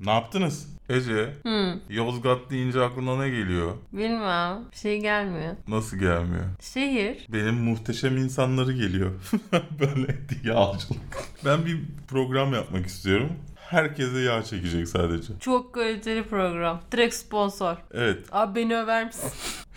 Ne yaptınız? Ece, Hı. Yozgat deyince aklına ne geliyor? Bilmem. Bir şey gelmiyor. Nasıl gelmiyor? Şehir. Benim muhteşem insanları geliyor. Böyle yağcılık. Ben bir program yapmak istiyorum. Herkese yağ çekecek sadece. Çok kaliteli program. Direkt sponsor. Evet. Abi beni över misin?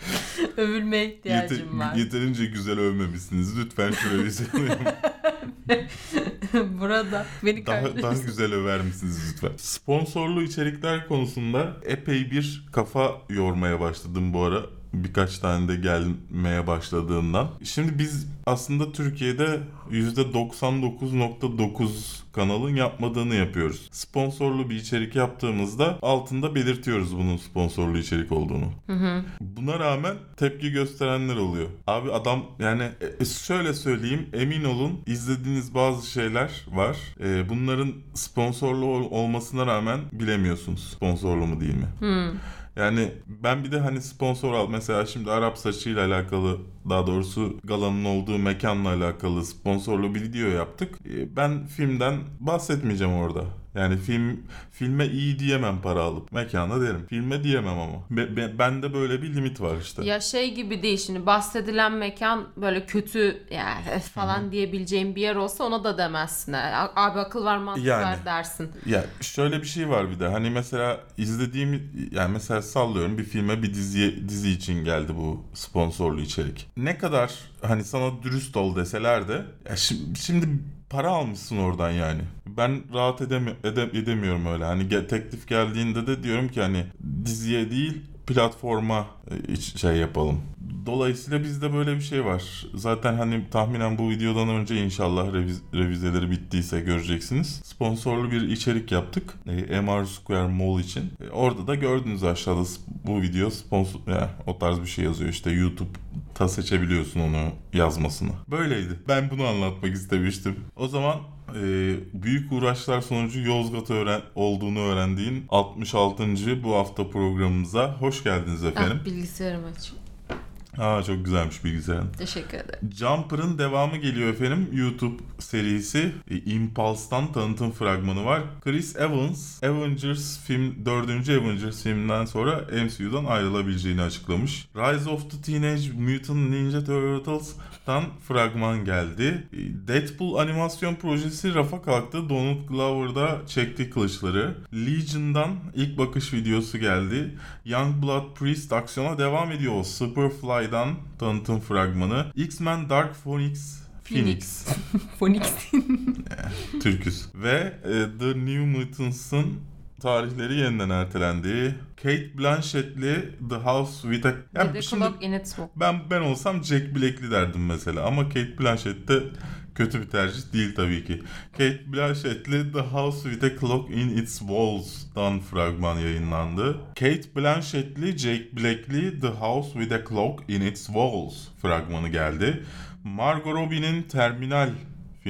Övülmeye ihtiyacım Yete- var. yeterince güzel övmemişsiniz. Lütfen şöyle bir şey Burada beni daha, daha güzel över misiniz lütfen? Sponsorlu içerikler konusunda epey bir kafa yormaya başladım bu ara. Birkaç tane de gelmeye başladığından. Şimdi biz aslında Türkiye'de %99.9 kanalın yapmadığını yapıyoruz. Sponsorlu bir içerik yaptığımızda altında belirtiyoruz bunun sponsorlu içerik olduğunu. Hı hı. Buna rağmen tepki gösterenler oluyor. Abi adam yani e, şöyle söyleyeyim emin olun izlediğiniz bazı şeyler var. E, bunların sponsorlu ol- olmasına rağmen bilemiyorsunuz sponsorlu mu değil mi? Hı. Yani ben bir de hani sponsor al mesela şimdi Arap saçıyla alakalı daha doğrusu galanın olduğu mekanla alakalı sponsorlu bir video yaptık. E, Ben filmden bahsetmeyeceğim orada. Yani film filme iyi diyemem para alıp mekana derim. Filme diyemem ama. Be, be- bende böyle bir limit var işte. Ya şey gibi değil şimdi bahsedilen mekan böyle kötü yani falan diyebileceğim bir yer olsa ona da demezsin. A- Abi akıl var mantık Yani. var dersin. Ya şöyle bir şey var bir de hani mesela izlediğim yani mesela sallıyorum bir filme bir diziye dizi için geldi bu sponsorlu içerik. Ne kadar hani sana dürüst ol deseler de ya şimdi, şimdi para almışsın oradan yani. Ben rahat edemi ede- edemiyorum öyle. Hani ge- teklif geldiğinde de diyorum ki hani diziye değil platforma e, şey yapalım. Dolayısıyla bizde böyle bir şey var. Zaten hani tahminen bu videodan önce inşallah reviz- revizeleri bittiyse göreceksiniz. Sponsorlu bir içerik yaptık. E, MR Square Mall için. E, orada da gördünüz aşağıda bu video sponsor yani o tarz bir şey yazıyor işte YouTube'ta seçebiliyorsun onu yazmasını. Böyleydi. Ben bunu anlatmak istemiştim. O zaman e, büyük uğraşlar sonucu Yozgat öğren olduğunu öğrendiğin 66. bu hafta programımıza hoş geldiniz efendim. Ah, bilgisayarım açık. Aa çok güzelmiş bilgisayarın. Teşekkür ederim. Jumper'ın devamı geliyor efendim. YouTube serisi e, Impulse'tan tanıtım fragmanı var. Chris Evans, Avengers film 4. Avengers filminden sonra MCU'dan ayrılabileceğini açıklamış. Rise of the Teenage Mutant Ninja Turtles'tan fragman geldi. E, Deadpool animasyon projesi rafa kalktı. Donald Glover'da çekti kılıçları. Legion'dan ilk bakış videosu geldi. Youngblood Priest aksiyona devam ediyor. Superfly'dan tanıtım fragmanı. X-Men Dark Phoenix Phoenix. Phoenix. Türküs. Ve e, The New Mutants'ın tarihleri yeniden ertelendi. Kate Blanchett'li The House with a... Yani de şimdi Clock in its ben ben olsam Jack Black'li derdim mesela ama Kate Blanchett de kötü bir tercih değil tabii ki. Kate Blanchett'li The House with a Clock in Its Walls'dan fragman yayınlandı. Kate Blanchett'li Jack Black'li The House with a Clock in Its Walls fragmanı geldi. Margot Robbie'nin Terminal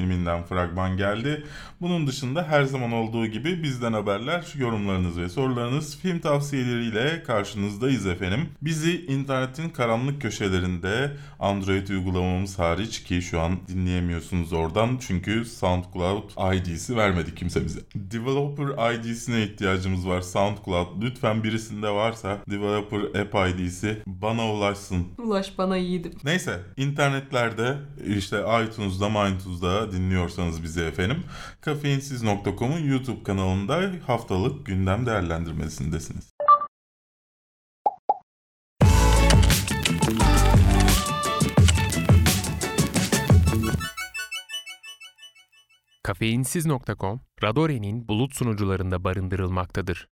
filminden fragman geldi. Bunun dışında her zaman olduğu gibi bizden haberler, yorumlarınız ve sorularınız film tavsiyeleriyle karşınızdayız efendim. Bizi internetin karanlık köşelerinde Android uygulamamız hariç ki şu an dinleyemiyorsunuz oradan çünkü SoundCloud ID'si vermedi kimse bize. Developer ID'sine ihtiyacımız var SoundCloud. Lütfen birisinde varsa Developer App ID'si bana ulaşsın. Ulaş bana yiğidim. Neyse internetlerde işte iTunes'da MindTunes'da dinliyorsanız bizi efendim kafeinsiz.com'un YouTube kanalında haftalık gündem değerlendirmesindesiniz. Kafeinsiz.com, Radore'nin bulut sunucularında barındırılmaktadır.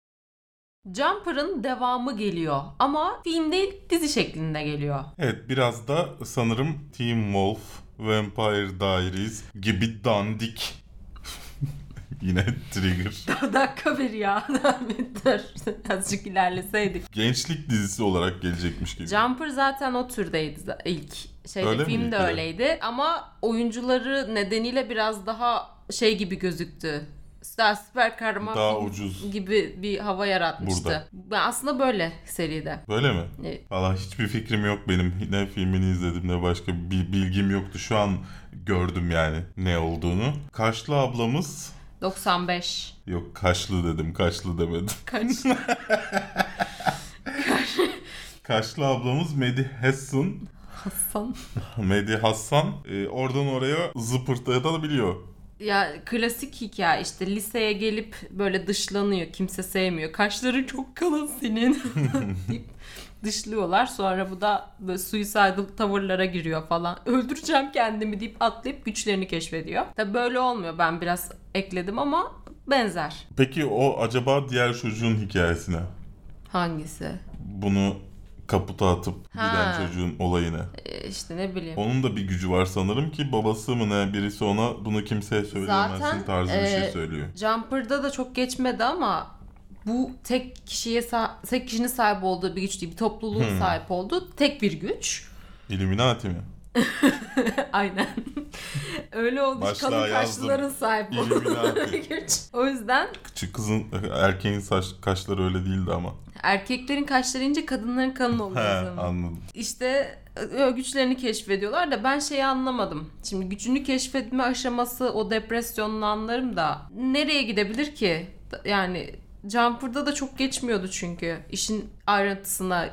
Jumper'ın devamı geliyor ama film değil dizi şeklinde geliyor. Evet biraz da sanırım Teen Wolf, Vampire Diaries gibi dandik Yine trigger. dakika bir ya. Dur. Azıcık ilerleseydik. Gençlik dizisi olarak gelecekmiş gibi. Jumper zaten o türdeydi ilk şeyde Öyle mi film de? öyleydi ama oyuncuları nedeniyle biraz daha şey gibi gözüktü. Daha süper kahraman Daha ucuz. gibi bir hava yaratmıştı. Burada. Ben aslında böyle seride. Böyle mi? Evet. Valla hiçbir fikrim yok benim. Ne filmini izledim ne başka bir bilgim yoktu. Şu an gördüm yani ne olduğunu. Kaşlı ablamız 95. Yok kaşlı dedim kaşlı demedim. Kaç? Kaşlı ablamız Medi Hassan. Hasan. Medi Hassan e, oradan oraya zıpırtayabiliyor. Ya klasik hikaye işte liseye gelip böyle dışlanıyor. Kimse sevmiyor. Kaşların çok kalın senin deyip dışlıyorlar. Sonra bu da böyle suicidal tavırlara giriyor falan. Öldüreceğim kendimi deyip atlayıp güçlerini keşfediyor. Tabi böyle olmuyor. Ben biraz ekledim ama benzer. Peki o acaba diğer çocuğun hikayesine? Hangisi? Bunu kaputa atıp Ha. giden çocuğun olayını. Ee, işte ne bileyim. Onun da bir gücü var sanırım ki babası mı ne birisi ona bunu kimseye söyleyemezsin Zaten, tarzı bir şey e, söylüyor. Jumper'da da çok geçmedi ama bu tek kişiye tek kişinin sahip olduğu bir güç değil. Bir topluluğun Hmm. sahip olduğu tek bir güç. Illuminati mi? Aynen. Öyle olmuş. Başlığa yazdım. kaşlıların sahip. O yüzden Küçük kızın erkeğin saç kaşları öyle değildi ama. erkeklerin kaşları ince kadınların kalın He oluyor. zaman. anladım. İşte güçlerini keşfediyorlar da ben şeyi anlamadım. Şimdi gücünü keşfetme aşaması o depresyonunu anlarım da nereye gidebilir ki? Yani Jumper'da da çok geçmiyordu çünkü. İşin ayrıntısına,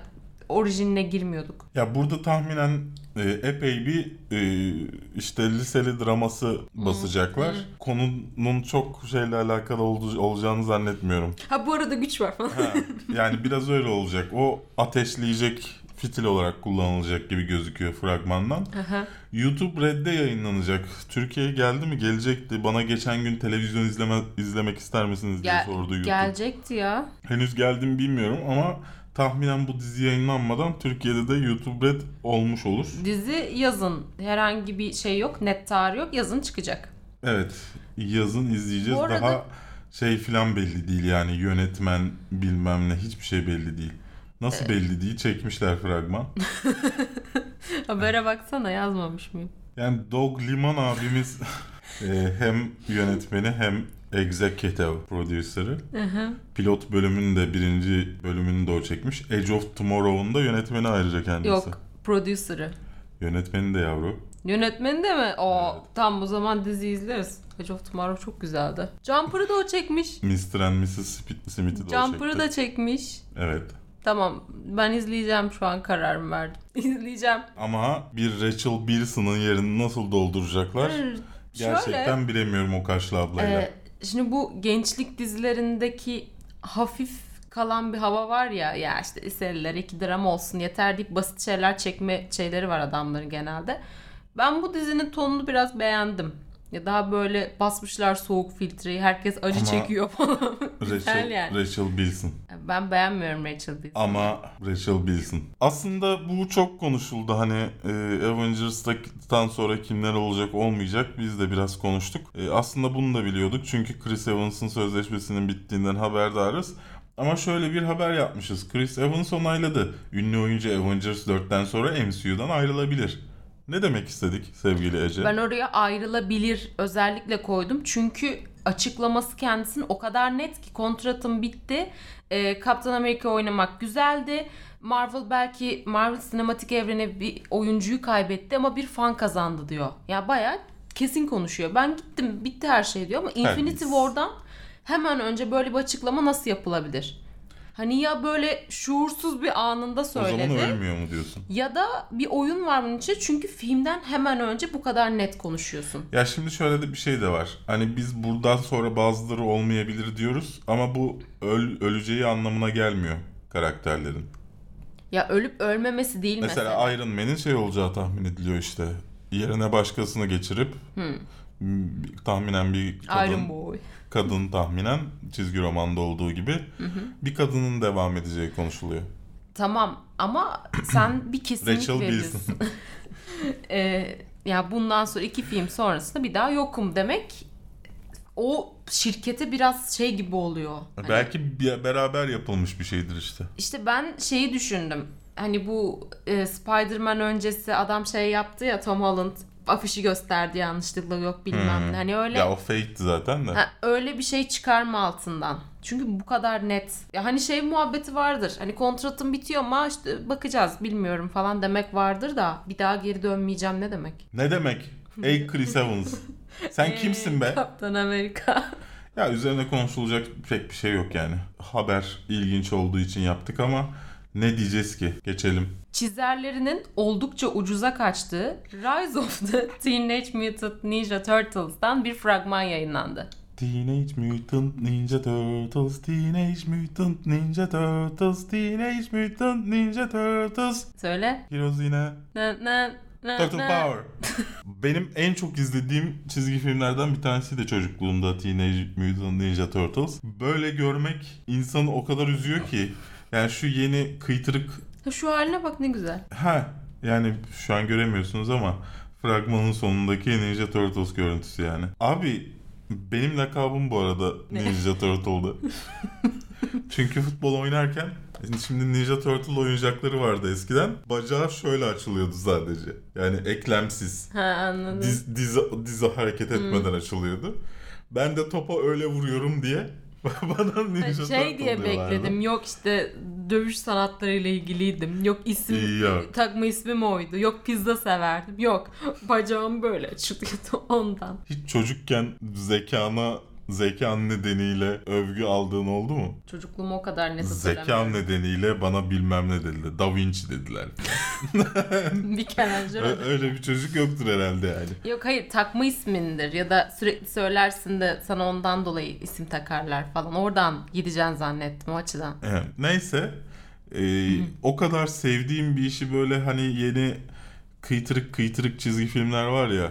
orijinine girmiyorduk. Ya burada tahminen e, epey bir e, işte liseli draması basacaklar. Konunun çok şeyle alakalı olduğu, olacağını zannetmiyorum. Ha bu arada güç var falan. Ha, yani biraz öyle olacak. O ateşleyecek fitil olarak kullanılacak gibi gözüküyor fragmandan. Aha. YouTube Red'de yayınlanacak. Türkiye'ye geldi mi? Gelecekti. Bana geçen gün televizyon izleme, izlemek ister misiniz diye Gel- sordu YouTube. gelecekti ya. Henüz geldi mi bilmiyorum ama tahminen bu dizi yayınlanmadan Türkiye'de de YouTube Red olmuş olur. Dizi yazın. Herhangi bir şey yok. Net tarih yok. Yazın çıkacak. Evet. Yazın izleyeceğiz. Bu arada- Daha şey filan belli değil yani yönetmen bilmem ne hiçbir şey belli değil. Nasıl belli değil? Çekmişler fragman. Habere baksana yazmamış mıyım? Yani Dog Liman abimiz e, hem yönetmeni hem executive producer'ı. Pilot bölümünün de birinci bölümünü de o çekmiş. Edge of Tomorrow'un da yönetmeni ayrıca kendisi. Yok. Producer'ı. Yönetmeni de yavru. Yönetmeni de mi? O Evet. tam o zaman dizi izleriz. Edge of Tomorrow çok güzeldi. Jumper'ı da o çekmiş. Mr. and Mrs. Smith- Smith'i de o Jumper'ı da çekmiş. Evet. Tamam ben izleyeceğim şu an kararımı verdim. İzleyeceğim. Ama bir Rachel Bilson'ın yerini nasıl dolduracaklar? Gerçekten bilemiyorum o Kaşlı ablayla. Ee, şimdi bu gençlik dizilerindeki hafif kalan bir hava var ya ya işte liseliler iki dram olsun yeter deyip basit şeyler çekme şeyleri var adamların genelde. Ben bu dizinin tonunu biraz beğendim. Ya daha böyle basmışlar soğuk filtreyi. Herkes acı Ama çekiyor falan. Rachel, yani. Rachel Bilson. Ben beğenmiyorum Rachel Bilson'ı. Ama Rachel Bilson. Aslında bu çok konuşuldu. Hani e, Avengers'tan sonra kimler olacak olmayacak biz de biraz konuştuk. E, aslında bunu da biliyorduk. Çünkü Chris Evans'ın sözleşmesinin bittiğinden haberdarız. Ama şöyle bir haber yapmışız. Chris Evans onayladı. Ünlü oyuncu Avengers 4'ten sonra MCU'dan ayrılabilir. Ne demek istedik sevgili Ece? Ben oraya ayrılabilir özellikle koydum. Çünkü açıklaması kendisinin o kadar net ki kontratım bitti. Ee, Kaptan Amerika oynamak güzeldi. Marvel belki Marvel sinematik evrene bir oyuncuyu kaybetti ama bir fan kazandı diyor. Ya bayağı kesin konuşuyor. Ben gittim bitti her şey diyor ama Infinity. War'dan hemen önce böyle bir açıklama nasıl yapılabilir? Hani ya böyle şuursuz bir anında o söyledi. zaman ölmüyor mu diyorsun? Ya da bir oyun var bunun içinde çünkü filmden hemen önce bu kadar net konuşuyorsun. Ya şimdi şöyle de bir şey de var. Hani biz buradan sonra bazıları olmayabilir diyoruz ama bu öl, öleceği anlamına gelmiyor karakterlerin. Ya ölüp ölmemesi değil mesela. Mesela Iron Man'in şey olacağı tahmin ediliyor işte. Yerine başkasını geçirip m- tahminen bir kadın, Iron Boy. Kadın tahminen çizgi romanda olduğu gibi bir kadının devam edeceği konuşuluyor. Tamam ama sen bir kesinlik Rachel veriyorsun. Bilson. Ee, ya bundan sonra iki film sonrasında bir daha yokum demek o şirkete biraz şey gibi oluyor. Hani Belki bir, beraber yapılmış bir şeydir işte. İşte ben şeyi düşündüm. Hani bu e, Spider-Man öncesi adam şey yaptı ya Tom Holland afişi gösterdi yanlışlıkla yok bilmem ne. Hani öyle Ya o fake'ti zaten de. Ha, öyle bir şey çıkarma altından. Çünkü bu kadar net. Ya hani şey muhabbeti vardır. Hani kontratım bitiyor ama işte bakacağız bilmiyorum falan demek vardır da bir daha geri dönmeyeceğim ne demek? Ne demek? Ey Chris Evans. Sen kimsin be? Kaptan Amerika. Ya üzerine konuşulacak pek bir şey yok yani. Haber ilginç olduğu için yaptık ama ne diyeceğiz ki? Geçelim. Çizerlerinin oldukça ucuza kaçtığı Rise of the Teenage Mutant Ninja Turtles'tan bir fragman yayınlandı. Teenage Mutant Ninja Turtles, Teenage Mutant Ninja Turtles, Teenage Mutant Ninja Turtles. Söyle. Heroes yine. Na, na, na, Turtle na. Power. Benim en çok izlediğim çizgi filmlerden bir tanesi de çocukluğumda Teenage Mutant Ninja Turtles. Böyle görmek insanı o kadar üzüyor ki. Yani şu yeni kıytırık Ha, Şu haline bak ne güzel. Ha yani şu an göremiyorsunuz ama fragmanın sonundaki Ninja Turtles görüntüsü yani. Abi benim lakabım bu arada Ninja Turtle'dı. Çünkü futbol oynarken şimdi Ninja Turtle oyuncakları vardı eskiden. Bacağı şöyle açılıyordu sadece. Yani eklemsiz. Ha anladım. Diz, diz, diz hareket etmeden açılıyordu. Ben de topa öyle vuruyorum diye bana Ninja Ha, Turtle şey diye bekledim. Yok işte dövüş sanatlarıyla ilgiliydim. Yok isim Yok. takma ismim oydu. Yok pizza severdim. Yok bacağım böyle açılıyordu ondan. Hiç çocukken zekana zekan nedeniyle övgü aldığın oldu mu? Çocukluğumu o kadar net hatırlamıyorum. nedeniyle bana bilmem ne dediler. Da Vinci dediler. bir kere Ö- öyle bir çocuk yoktur herhalde yani. Yok hayır takma ismindir ya da sürekli söylersin de sana ondan dolayı isim takarlar falan. Oradan gideceksin zannettim o açıdan. Evet, Neyse. e, o kadar sevdiğim bir işi böyle hani yeni kıytırık kıytırık çizgi filmler var ya.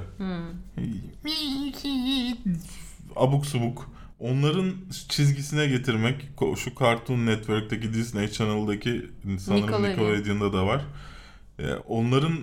Abuk subuk. Onların çizgisine getirmek şu Cartoon Network'teki Disney Channel'daki sanırım Nickelodeon. Nickelodeon'da da var. E, onların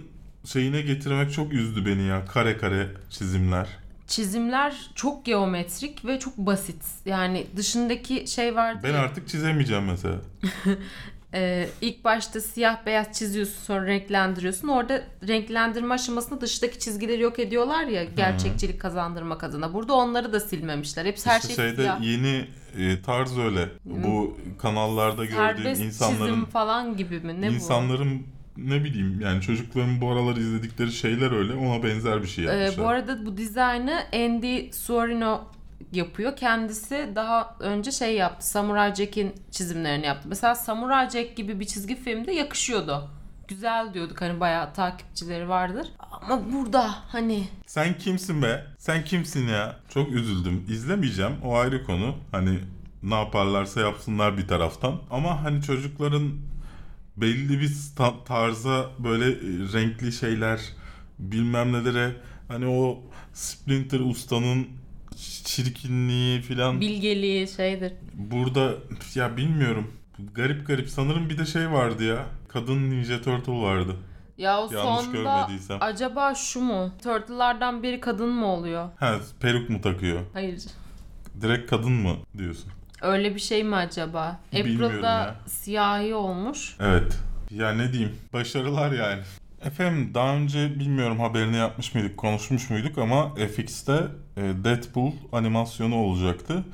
şeyine getirmek çok üzdü beni ya. Kare kare çizimler. Çizimler çok geometrik ve çok basit. Yani dışındaki şey vardı Ben artık çizemeyeceğim mesela. e, ilk başta siyah beyaz çiziyorsun sonra renklendiriyorsun. Orada renklendirme aşamasında dıştaki çizgileri yok ediyorlar ya gerçekçilik kazandırmak adına. Burada onları da silmemişler. Hepsi her işte şey şeyde siyah. yeni e, tarz öyle. Bu kanallarda gördüğüm insanların çizim falan gibi mi? Ne bu? insanların ne bileyim yani çocukların bu aralar izledikleri şeyler öyle ona benzer bir şey Ee, yapmışlar. bu arada bu dizaynı Andy Suarino yapıyor. Kendisi daha önce şey yaptı. Samurai Jack'in çizimlerini yaptı. Mesela Samurai Jack gibi bir çizgi filmde yakışıyordu. Güzel diyorduk hani bayağı takipçileri vardır. Ama burada hani Sen kimsin be? Sen kimsin ya? Çok üzüldüm. İzlemeyeceğim. O ayrı konu. Hani ne yaparlarsa yapsınlar bir taraftan. Ama hani çocukların belli bir tarza böyle e, renkli şeyler bilmem nelere hani o Splinter ustanın çirkinliği filan bilgeliği şeydir. burada ya bilmiyorum. Garip garip sanırım bir de şey vardı ya. Kadın Ninja Turtle vardı. Ya o Yanlış sonda acaba şu mu? Turtle'lardan biri kadın mı oluyor? Ha peruk mu takıyor? Hayır. Direkt kadın mı diyorsun? Öyle bir şey mi acaba? April'da ya. siyahi olmuş. Evet. Ya ne diyeyim? Başarılar yani. Efendim daha önce bilmiyorum haberini yapmış mıydık, konuşmuş muyduk ama FX'te Deadpool animasyonu olacaktı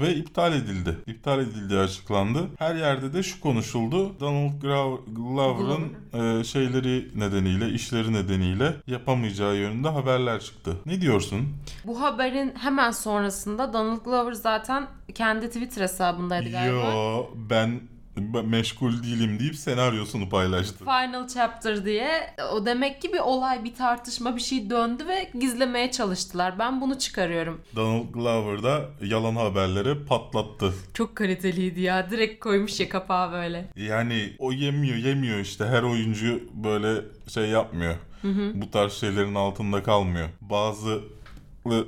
ve iptal edildi. İptal edildiği açıklandı. Her yerde de şu konuşuldu. Donald Glover'ın e, şeyleri nedeniyle, işleri nedeniyle yapamayacağı yönünde haberler çıktı. Ne diyorsun? Bu haberin hemen sonrasında Donald Glover zaten kendi Twitter hesabındaydı galiba. Yo ben meşgul değilim deyip senaryosunu paylaştı. Final Chapter diye o demek ki bir olay, bir tartışma, bir şey döndü ve gizlemeye çalıştılar. Ben bunu çıkarıyorum. Donald Glover da yalan haberleri patlattı. Çok kaliteliydi ya. Direkt koymuş ya kapağı böyle. Yani o yemiyor yemiyor işte her oyuncu böyle şey yapmıyor. Bu tarz şeylerin altında kalmıyor. Bazı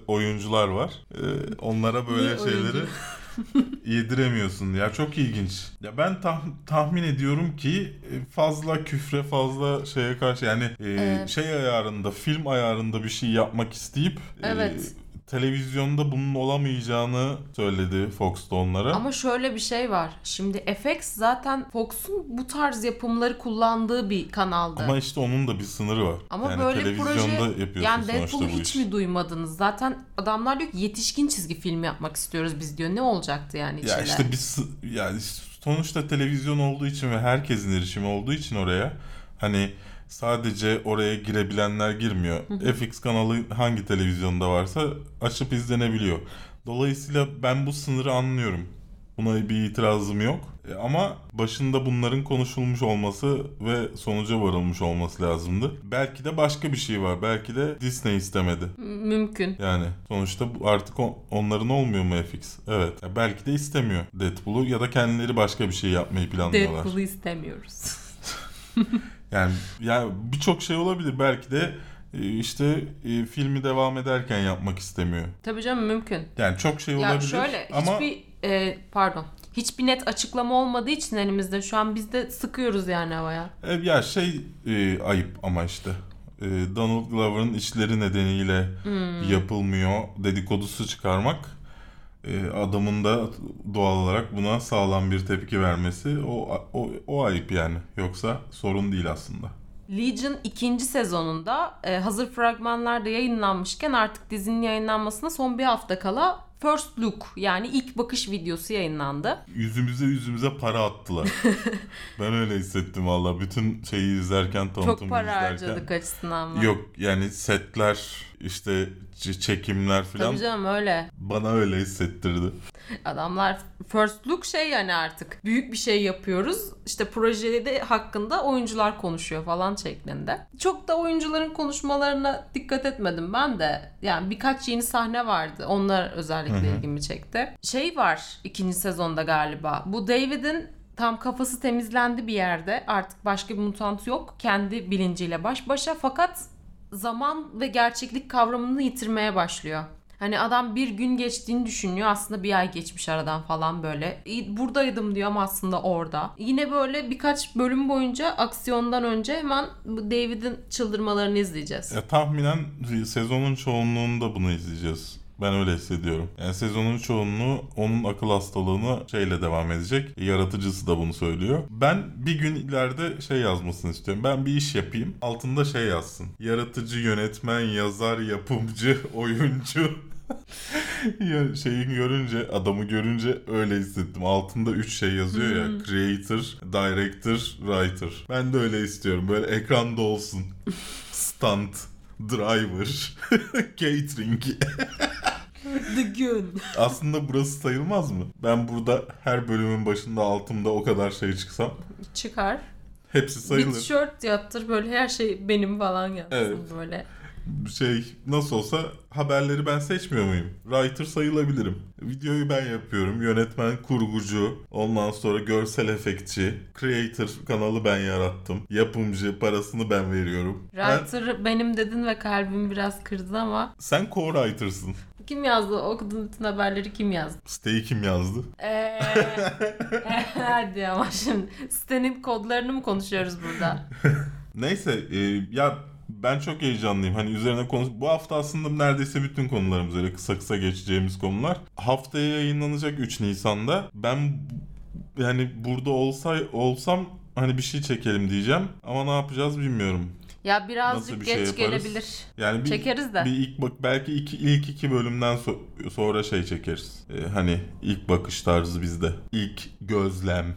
oyuncular var. Ee, onlara böyle Niye şeyleri? yediremiyorsun. Ya çok ilginç. Ya ben tah- tahmin ediyorum ki e, fazla küfre fazla şeye karşı yani e, Evet. şey ayarında film ayarında bir şey yapmak isteyip e, Evet. Televizyonda bunun olamayacağını söyledi Fox da onlara. Ama şöyle bir şey var. Şimdi FX zaten Fox'un bu tarz yapımları kullandığı bir kanaldı. Ama işte onun da bir sınırı var. Ama yani böyle televizyonda proje yapıyorsun yani Deadpool'u hiç mi duymadınız? Zaten adamlar diyor ki yetişkin çizgi film yapmak istiyoruz biz diyor. Ne olacaktı yani içinde? Ya işte biz yani sonuçta televizyon olduğu için ve herkesin erişimi olduğu için oraya hani sadece oraya girebilenler girmiyor. FX kanalı hangi televizyonda varsa açıp izlenebiliyor. Dolayısıyla ben bu sınırı anlıyorum. Buna bir itirazım yok. E, ama başında bunların konuşulmuş olması ve sonuca varılmış olması lazımdı. Belki de başka bir şey var. Belki de Disney istemedi. Mümkün. Yani sonuçta bu artık o- onların olmuyor mu FX? Evet. Ya belki de istemiyor Deadpool'u ya da kendileri başka bir şey yapmayı planlıyorlar. Deadpool'u istemiyoruz. Yani ya birçok şey olabilir. Belki de e, işte e, filmi devam ederken yapmak istemiyor. Tabii canım mümkün. Yani çok şey Ya olabilir. şöyle ama hiçbir e, pardon hiçbir net açıklama olmadığı için elimizde şu an biz de sıkıyoruz yani havaya. E, ya şey e, ayıp ama işte. E, Donald Glover'ın işleri nedeniyle Hmm. yapılmıyor dedikodusu çıkarmak adamın da doğal olarak buna sağlam bir tepki vermesi o, o, o ayıp yani. Yoksa sorun değil aslında. Legion ikinci sezonunda e, hazır fragmanlar da yayınlanmışken artık dizinin yayınlanmasına son bir hafta kala First Look yani ilk bakış videosu yayınlandı. Yüzümüze yüzümüze para attılar. ben öyle hissettim valla. Bütün şeyi izlerken, tanıtımı Çok para izlerken. harcadık açısından mı? Yok yani setler, işte çekimler falan Tabii canım öyle. bana öyle hissettirdi. Adamlar first look şey yani artık. Büyük bir şey yapıyoruz. İşte projede hakkında oyuncular konuşuyor falan şeklinde. Çok da oyuncuların konuşmalarına dikkat etmedim ben de. Yani birkaç yeni sahne vardı. Onlar özellikle ilgimi çekti. Şey var ikinci sezonda galiba. Bu David'in tam kafası temizlendi bir yerde. Artık başka bir mutant yok. Kendi bilinciyle baş başa fakat zaman ve gerçeklik kavramını yitirmeye başlıyor. Hani adam bir gün geçtiğini düşünüyor aslında bir ay geçmiş aradan falan böyle. Buradaydım diyor ama aslında orada. Yine böyle birkaç bölüm boyunca aksiyondan önce hemen David'in çıldırmalarını izleyeceğiz. Ya, tahminen sezonun çoğunluğunda bunu izleyeceğiz. Ben öyle hissediyorum. Yani sezonun çoğunluğu onun akıl hastalığına şeyle devam edecek. Yaratıcısı da bunu söylüyor. Ben bir gün ileride şey yazmasını istiyorum. Ben bir iş yapayım. Altında şey yazsın. Yaratıcı, yönetmen, yazar, yapımcı, oyuncu. Ya şeyi görünce, adamı görünce öyle hissettim. Altında üç şey yazıyor ya. Creator, Director, Writer. Ben de öyle istiyorum. Böyle ekranda olsun. Stunt, Driver, Catering. The gün. Aslında burası sayılmaz mı? Ben burada her bölümün başında altımda o kadar şey çıksam Çıkar. hepsi Bir sayılır. tişört yaptır böyle her şey benim falan yazsın Evet. böyle. Şey nasıl olsa haberleri ben seçmiyor muyum? Writer sayılabilirim. Videoyu ben yapıyorum. Yönetmen, kurgucu, ondan sonra görsel efektçi, creator kanalı ben yarattım. Yapımcı, parasını ben veriyorum. Ben, Writer benim dedin ve kalbimi biraz kırdın ama sen co-writer'sın. kim yazdı? Okuduğun bütün haberleri kim yazdı? Siteyi kim yazdı? Eee hadi ama şimdi sitenin kodlarını mı konuşuyoruz burada? Neyse e, ya ben çok heyecanlıyım. Hani üzerine konuş... Bu hafta aslında neredeyse bütün konularımız öyle kısa kısa geçeceğimiz konular. Haftaya yayınlanacak 3 Nisan'da. Ben yani burada olsay olsam hani bir şey çekelim diyeceğim. Ama ne yapacağız bilmiyorum. Ya birazcık Nasıl bir şey geç yaparız? gelebilir. Yani bir, Çekeriz de. bir ilk bak belki iki, ilk iki bölümden so- sonra şey çekeriz. E, hani ilk bakış tarzı bizde. İlk gözlem.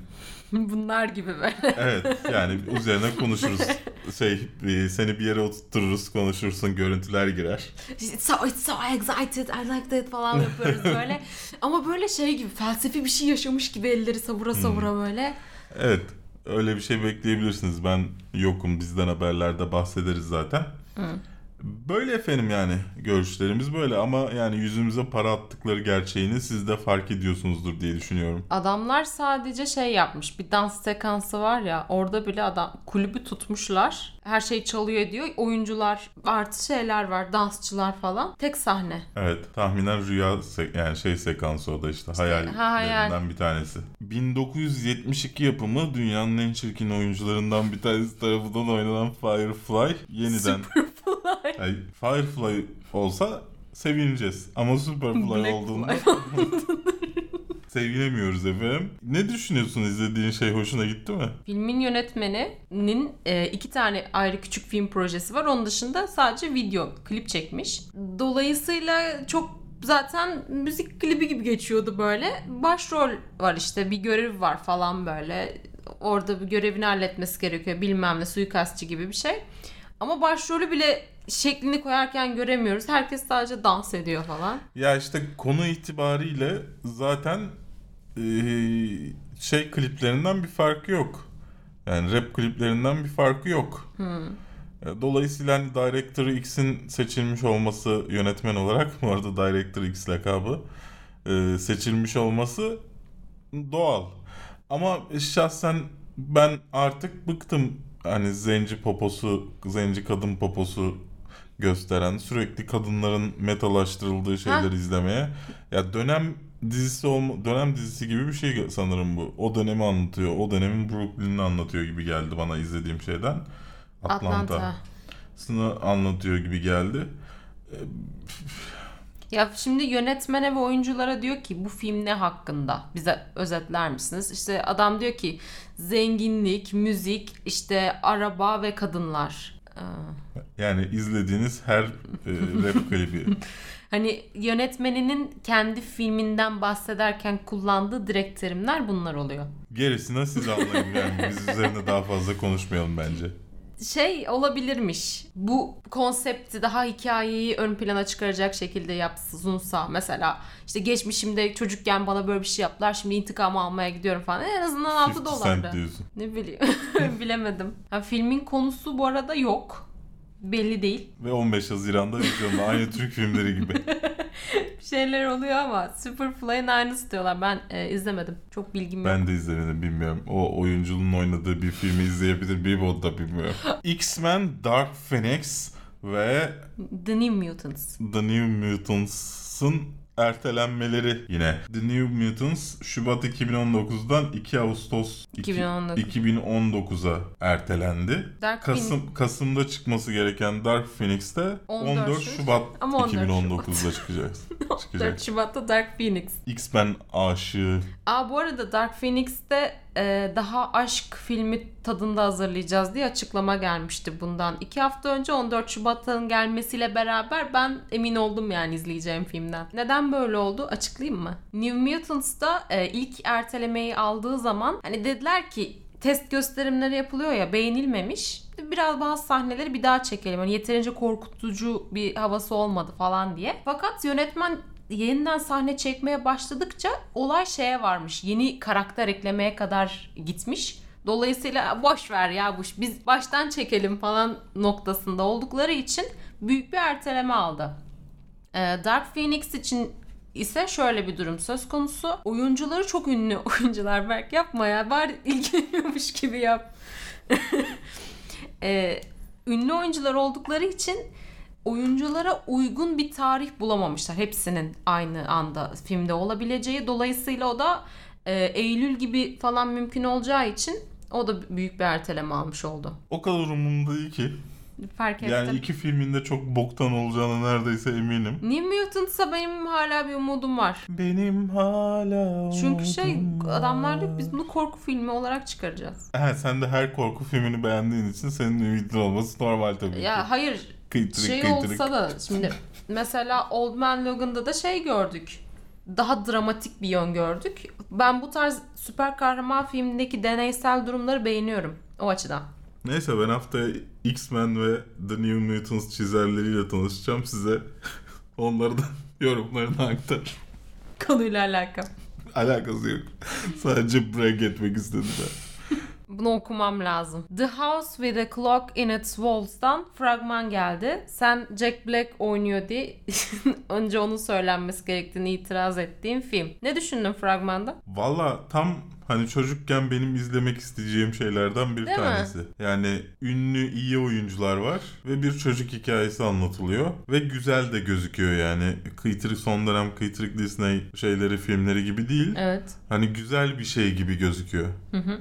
Bunlar gibi böyle. Evet yani üzerine konuşuruz. Şey e, seni bir yere oturturuz konuşursun görüntüler girer. It's so, it's so excited, I like that falan yapıyoruz böyle. Ama böyle şey gibi felsefi bir şey yaşamış gibi elleri savura savura böyle. Evet öyle bir şey bekleyebilirsiniz. Ben yokum bizden haberlerde bahsederiz zaten. Böyle efendim yani görüşlerimiz böyle ama yani yüzümüze para attıkları gerçeğini siz de fark ediyorsunuzdur diye düşünüyorum. Adamlar sadece şey yapmış. Bir dans sekansı var ya orada bile adam kulübü tutmuşlar. Her şey çalıyor ediyor. Oyuncular artı şeyler var. Dansçılar falan. Tek sahne. Evet tahminen rüya se- yani şey sekansı o da işte, hayallerinden ha, hayal. bir tanesi. 1972 yapımı dünyanın en çirkin oyuncularından bir tanesi tarafından oynanan Firefly yeniden. Superfly. Yani Firefly olsa sevineceğiz ama Superfly Black olduğunda sevinemiyoruz efendim. Ne düşünüyorsun izlediğin şey hoşuna gitti mi? Filmin yönetmeninin e, iki tane ayrı küçük film projesi var. Onun dışında sadece video klip çekmiş. Dolayısıyla çok zaten müzik klibi gibi geçiyordu böyle. Başrol var işte bir görev var falan böyle. Orada bir görevini halletmesi gerekiyor bilmem ne suikastçı gibi bir şey. Ama başrolü bile şeklini koyarken göremiyoruz. Herkes sadece dans ediyor falan. Ya işte konu itibariyle zaten eee, şey kliplerinden bir farkı yok. Yani rap kliplerinden bir farkı yok. E, Dolayısıyla hani Director X'in seçilmiş olması yönetmen olarak bu arada Director X lakabı e, seçilmiş olması doğal. Ama şahsen ben artık bıktım hani zenci poposu, zenci kadın poposu gösteren sürekli kadınların metalaştırıldığı şeyler izlemeye. Ya dönem dizisi olma, dönem dizisi gibi bir şey sanırım bu. O dönemi anlatıyor. O dönemin Brooklyn'ini anlatıyor gibi geldi bana izlediğim şeyden. Atlanta. Atlanta. Anlatıyor gibi geldi. Ya şimdi yönetmene ve oyunculara diyor ki bu film ne hakkında? Bize özetler misiniz? İşte adam diyor ki zenginlik, müzik, işte araba ve kadınlar. Yani izlediğiniz her e, rap klibi. Hani yönetmeninin kendi filminden bahsederken kullandığı direkt terimler bunlar oluyor. Gerisini siz anlayın yani biz üzerine daha fazla konuşmayalım bence. Şey olabilirmiş. Bu konsepti daha hikayeyi ön plana çıkaracak şekilde yapsınsa mesela işte geçmişimde çocukken bana böyle bir şey yaptılar şimdi intikam almaya gidiyorum falan. En azından 6 50 dolardı. Ne bileyim. Bilemedim. Ha, filmin konusu bu arada yok. Belli değil. Ve 15 Haziran'da vizyonda aynı Türk filmleri gibi. Bir şeyler oluyor ama Superfly'ın aynısı diyorlar. Ben e, izlemedim. Çok bilgim yok. Ben de izlemedim bilmiyorum. O oyuncunun oynadığı bir filmi izleyebilir bir o da bilmiyorum. X-Men Dark Phoenix ve The New Mutants. The New Mutants'ın ertelenmeleri yine. The New Mutants Şubat 2019'dan 2 Ağustos iki- 2019. 2019'a ertelendi. Dark Kasım Kasım'da çıkması gereken Dark Phoenix'te 14 14, Şubat. Şubat Ama 14 2019'da çıkacak. 4 çıkacak. Şubat'ta Dark Phoenix. X-Men aşığı Aa bu arada Dark Phoenix'te e, daha aşk filmi tadında hazırlayacağız diye açıklama gelmişti bundan. iki hafta önce 14 Şubat'ın gelmesiyle beraber ben emin oldum yani izleyeceğim filmden. Neden böyle oldu? Açıklayayım mı? New Mutants'da e, ilk ertelemeyi aldığı zaman hani dediler ki test gösterimleri yapılıyor ya beğenilmemiş. Biraz bazı sahneleri bir daha çekelim. Hani yeterince korkutucu bir havası olmadı falan diye. Fakat yönetmen yeniden sahne çekmeye başladıkça olay şeye varmış. Yeni karakter eklemeye kadar gitmiş. Dolayısıyla boş ver ya bu biz baştan çekelim falan noktasında oldukları için büyük bir erteleme aldı. Ee, Dark Phoenix için ise şöyle bir durum söz konusu. Oyuncuları çok ünlü oyuncular. Berk yapma ya. Bari ilgileniyormuş gibi yap. Ee, ünlü oyuncular oldukları için oyunculara uygun bir tarih bulamamışlar. Hepsinin aynı anda filmde olabileceği. Dolayısıyla o da e, Eylül gibi falan mümkün olacağı için o da büyük bir erteleme almış oldu. o kadar umurumda değil ki. Fark ettim. Yani iki filmin de çok boktan olacağına neredeyse eminim. New Mutants'a benim hala bir umudum var. Benim hala Çünkü şey adamlar diyor biz bunu korku filmi olarak çıkaracağız. He, sen de her korku filmini beğendiğin için senin ümidin olması normal tabii ki. Ya hayır Kıytırık şey kıytırık. olsa da şimdi mesela Old Man Logan'da da şey gördük. Daha dramatik bir yön gördük. Ben bu tarz süper kahraman filmindeki deneysel durumları beğeniyorum o açıdan. Neyse ben haftaya X-Men ve The New Mutants çizerleriyle tanışacağım size. Onları da yorumlarını aktar. Konuyla alakalı. Alakası yok. Sadece brag etmek istedim ben. Bunu okumam lazım. The House with a Clock in its Walls'tan fragman geldi. Sen Jack Black oynuyor diye önce onun söylenmesi gerektiğini itiraz ettiğim film. Ne düşündün fragmanda? Valla tam hani çocukken benim izlemek isteyeceğim şeylerden bir Değil mi? tanesi. Yani ünlü iyi oyuncular var ve bir çocuk hikayesi anlatılıyor ve güzel de gözüküyor yani. Kıytırık son dönem kıytırık Disney şeyleri filmleri gibi değil. Evet. Hani güzel bir şey gibi gözüküyor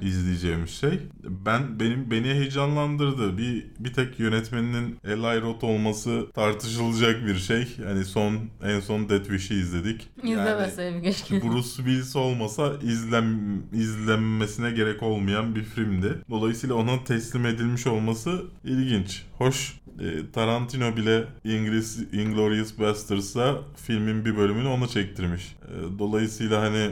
izleyeceğimiz şey. Ben benim beni heyecanlandırdı. Bir bir tek yönetmeninin Eli Roth olması tartışılacak bir şey. Hani son en son Death Wish'i izledik. İzlemeseydim keşke. Bruce Willis olmasa izlen izlenmesine gerek olmayan bir filmdi. Dolayısıyla ona teslim edilmiş olması ilginç. Hoş e, Tarantino bile İngiliz Inglourious Basterds'a filmin bir bölümünü ona çektirmiş. E, Dolayısıyla hani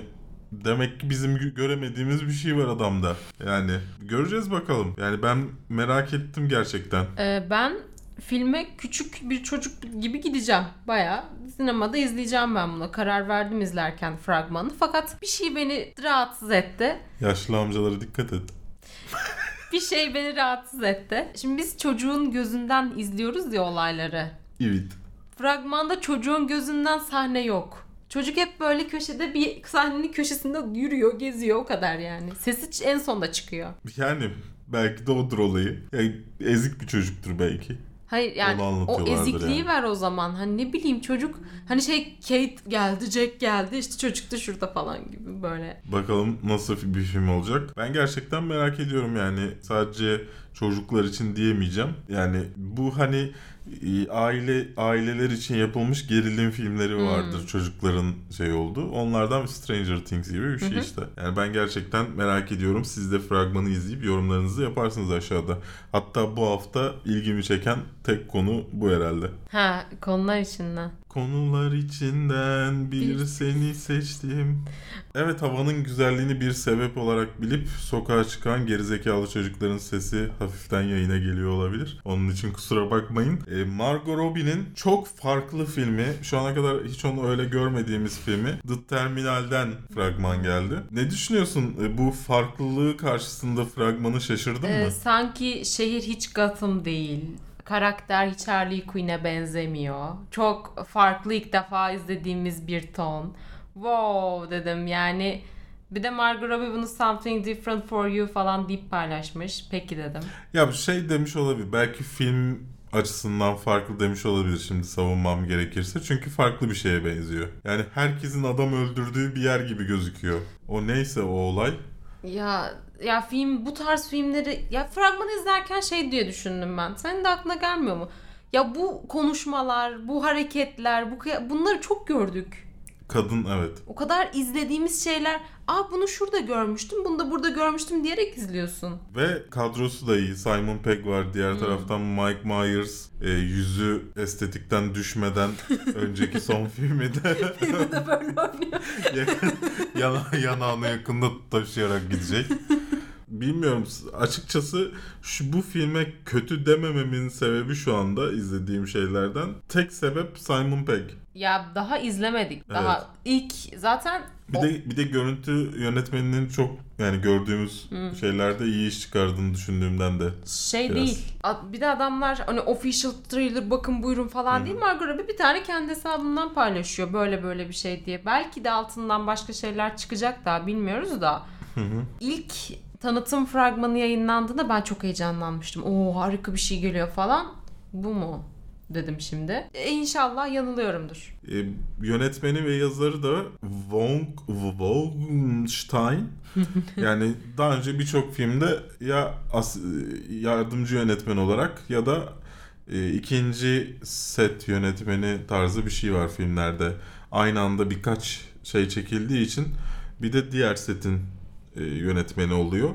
demek ki bizim gö- göremediğimiz bir şey var adamda. Yani göreceğiz bakalım. Yani ben merak ettim gerçekten. Ee, ben filme küçük bir çocuk gibi gideceğim. Bayağı sinemada izleyeceğim ben bunu. Karar verdim izlerken fragmanı. Fakat bir şey beni rahatsız etti. Yaşlı amcalara dikkat et. Bir şey beni rahatsız etti. Şimdi biz çocuğun gözünden izliyoruz ya olayları. Evet. Fragmanda çocuğun gözünden sahne yok. Çocuk hep böyle köşede bir sahnenin köşesinde yürüyor, geziyor o kadar yani. Sesi en sonda çıkıyor. Yani belki de odur olayı. Yani ezik bir çocuktur belki. Hayır yani o ezikliği yani. ver o zaman. Hani ne bileyim çocuk hani şey Kate geldi, Jack geldi işte çocuk da şurada falan gibi böyle. Bakalım nasıl bir film olacak. Ben gerçekten merak ediyorum yani. Sadece çocuklar için diyemeyeceğim. Yani bu hani aile aileler için yapılmış gerilim filmleri Hmm. vardır. Çocukların şey oldu. Onlardan Stranger Things gibi bir şey işte. Yani ben gerçekten merak ediyorum. Siz de fragmanı izleyip yorumlarınızı yaparsınız aşağıda. Hatta bu hafta ilgimi çeken tek konu bu herhalde. Ha konular içinden. Konular içinden bir seni seçtim. Evet havanın güzelliğini bir sebep olarak bilip sokağa çıkan gerizekalı çocukların sesi hafiften yayına geliyor olabilir. Onun için kusura bakmayın. E, Margot Robbie'nin çok farklı filmi, şu ana kadar hiç onu öyle görmediğimiz filmi The Terminal'den fragman geldi. Ne düşünüyorsun? E, bu farklılığı karşısında fragmanı şaşırdın Ee, mı? sanki şehir hiç Gotham değil. Karakter hiç Harley Quinn'e benzemiyor. Çok farklı ilk defa izlediğimiz bir ton. Wow dedim yani. Bir de Margot Robbie bunu something different for you falan deyip paylaşmış. Peki dedim. Ya bir şey demiş olabilir. Belki film açısından farklı demiş olabilir şimdi savunmam gerekirse. Çünkü farklı bir şeye benziyor. Yani herkesin adam öldürdüğü bir yer gibi gözüküyor. O neyse o olay. Ya ya film bu tarz filmleri ya fragmanı izlerken şey diye düşündüm ben. Senin de aklına gelmiyor mu? Ya bu konuşmalar, bu hareketler, bu bunları çok gördük. Kadın evet. O kadar izlediğimiz şeyler, aa bunu şurada görmüştüm, bunu da burada görmüştüm diyerek izliyorsun. Ve kadrosu da iyi. Simon Pegg var. Hmm. Diğer taraftan Mike Myers. e, yüzü estetikten düşmeden önceki son filmi de Filmde de böyle oynuyor. yana, yanağını yakında taşıyarak gidecek. Bilmiyorum açıkçası şu bu filme kötü demememin sebebi şu anda izlediğim şeylerden tek sebep Simon Pegg. Ya daha izlemedik. Daha Evet. ilk zaten Bir o- de bir de görüntü yönetmeninin çok yani gördüğümüz şeylerde iyi iş çıkardığını düşündüğümden de. şey Biraz. değil. Bir de adamlar hani official trailer bakın buyurun falan değil. Margot Robbie bir tane kendi hesabından paylaşıyor böyle böyle bir şey diye. Belki de altından başka şeyler çıkacak daha bilmiyoruz da. İlk tanıtım fragmanı yayınlandığında ben çok heyecanlanmıştım. Oo harika bir şey geliyor falan. Bu mu? dedim şimdi. E, inşallah yanılıyorumdur. E, yönetmeni ve yazarı da Wong Wolfenstein. yani daha önce birçok filmde ya as- yardımcı yönetmen olarak ya da e, ikinci set yönetmeni tarzı bir şey var filmlerde. Aynı anda birkaç şey çekildiği için bir de diğer setin e, yönetmeni oluyor.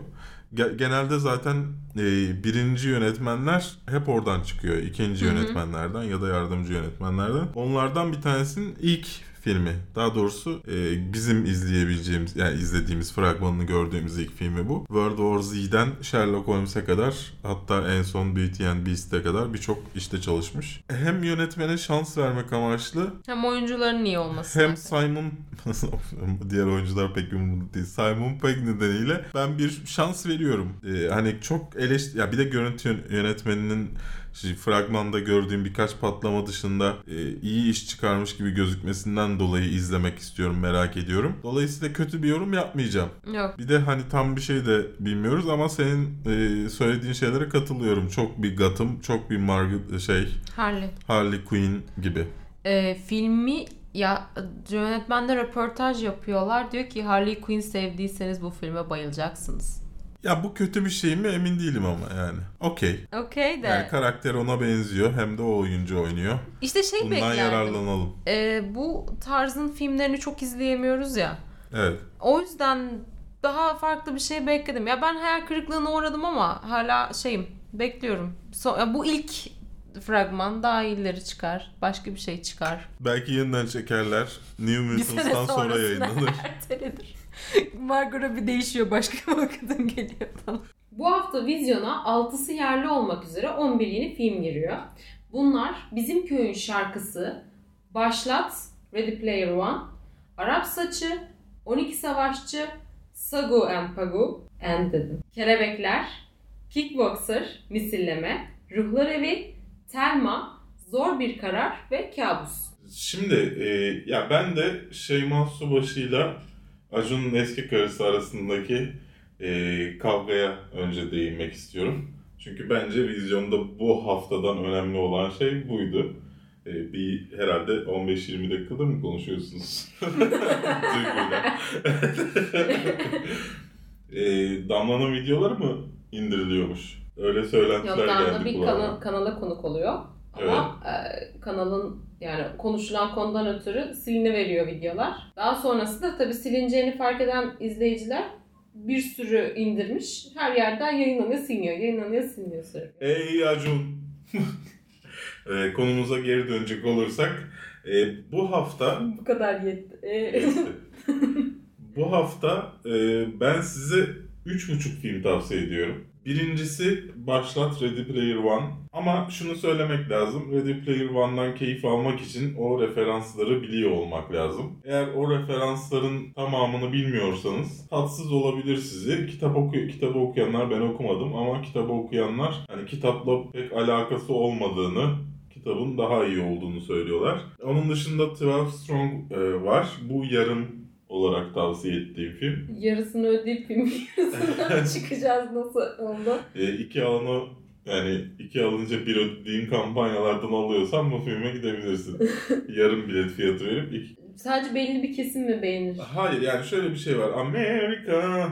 Ge- Genelde zaten e, birinci yönetmenler hep oradan çıkıyor. İkinci yönetmenlerden ya da yardımcı yönetmenlerden. Onlardan bir tanesinin ilk filmi. Daha doğrusu e, bizim izleyebileceğimiz yani izlediğimiz fragmanını gördüğümüz ilk filmi bu. World War Z'den Sherlock Holmes'e kadar hatta en son Beauty and Beast'e kadar birçok işte çalışmış. Hem yönetmene şans vermek amaçlı Hem oyuncuların iyi olması. hem. Simon diğer oyuncular pek umurumda değil. Simon Pegg nedeniyle ben bir şans veriyorum. Ee, hani çok eleştir ya bir de görüntü yön- yönetmeninin şey, fragmanda gördüğüm birkaç patlama dışında e, iyi iş çıkarmış gibi gözükmesinden dolayı izlemek istiyorum, merak ediyorum. Dolayısıyla kötü bir yorum yapmayacağım. Yok. Bir de hani tam bir şey de bilmiyoruz ama senin e, söylediğin şeylere katılıyorum. Çok bir Gotham, çok bir Margaret şey Harley. Harley Quinn gibi. Ee, filmi ya yönetmenler röportaj yapıyorlar. Diyor ki Harley Quinn sevdiyseniz bu filme bayılacaksınız. Ya bu kötü bir şey mi emin değilim ama yani. Okey. Okey de. Yani karakter ona benziyor hem de o oyuncu oynuyor. işte şey Bundan beklerdim. yararlanalım. Ee, bu tarzın filmlerini çok izleyemiyoruz ya. Evet. O yüzden daha farklı bir şey bekledim. Ya ben hayal kırıklığına uğradım ama hala şeyim bekliyorum. So- bu ilk fragman daha iyileri çıkar. Başka bir şey çıkar. Belki yeniden çekerler. New Mutants'tan sonra yayınlanır. ertelenir. Margot Robbie değişiyor. Başka bir kadın geliyor falan. Bu hafta vizyona 6'sı yerli olmak üzere 11 yeni film giriyor. Bunlar Bizim Köyün şarkısı, Başlat, Ready Player One, Arap Saçı, 12 Savaşçı, Sagu and Pagu, and dedim. Kelebekler, Kickboxer, Misilleme, Ruhlar Evi, Telma, Zor Bir Karar ve Kabus. Şimdi e, ya ben de Şeyma Subaşı'yla Acun'un eski karısı arasındaki e, kavgaya önce değinmek istiyorum. Çünkü bence vizyonda bu haftadan önemli olan şey buydu. E, bir herhalde 15-20 dakikada mı konuşuyorsunuz? Duyguyla. e, Damla'nın videoları mı indiriliyormuş? Öyle söylentiler Yok geldi Damla bir kulağıma. kana- kanala konuk oluyor. Ama e, kanalın yani konuşulan konudan ötürü siliniveriyor videolar. Daha sonrasında tabii silineceğini fark eden izleyiciler bir sürü indirmiş. Her yerden yayınlanıyor, siliniyor, yayınlanıyor, siliniyor sürekli. Ey Acun. e, konumuza geri dönecek olursak e, bu hafta Bu kadar yetti. E, bu hafta e, ben size 3,5 film tavsiye ediyorum. Birincisi Başlat Ready Player One. Ama şunu söylemek lazım. Ready Player One'dan keyif almak için o referansları biliyor olmak lazım. Eğer o referansların tamamını bilmiyorsanız tatsız olabilir sizi. Kitap oku kitabı okuyanlar ben okumadım ama kitabı okuyanlar hani kitapla pek alakası olmadığını kitabın daha iyi olduğunu söylüyorlar. Onun dışında 12 Strong e, var. Bu yarım olarak tavsiye ettiğim film. yarısını ödeyip film yarısından çıkacağız nasıl oldu? E, iki alanı yani iki alınca bir ödediğin kampanyalardan alıyorsan bu filme gidebilirsin. Yarım bilet fiyatı verip iki... Sadece belli bir kesim mi beğenir? Hayır yani şöyle bir şey var. Amerika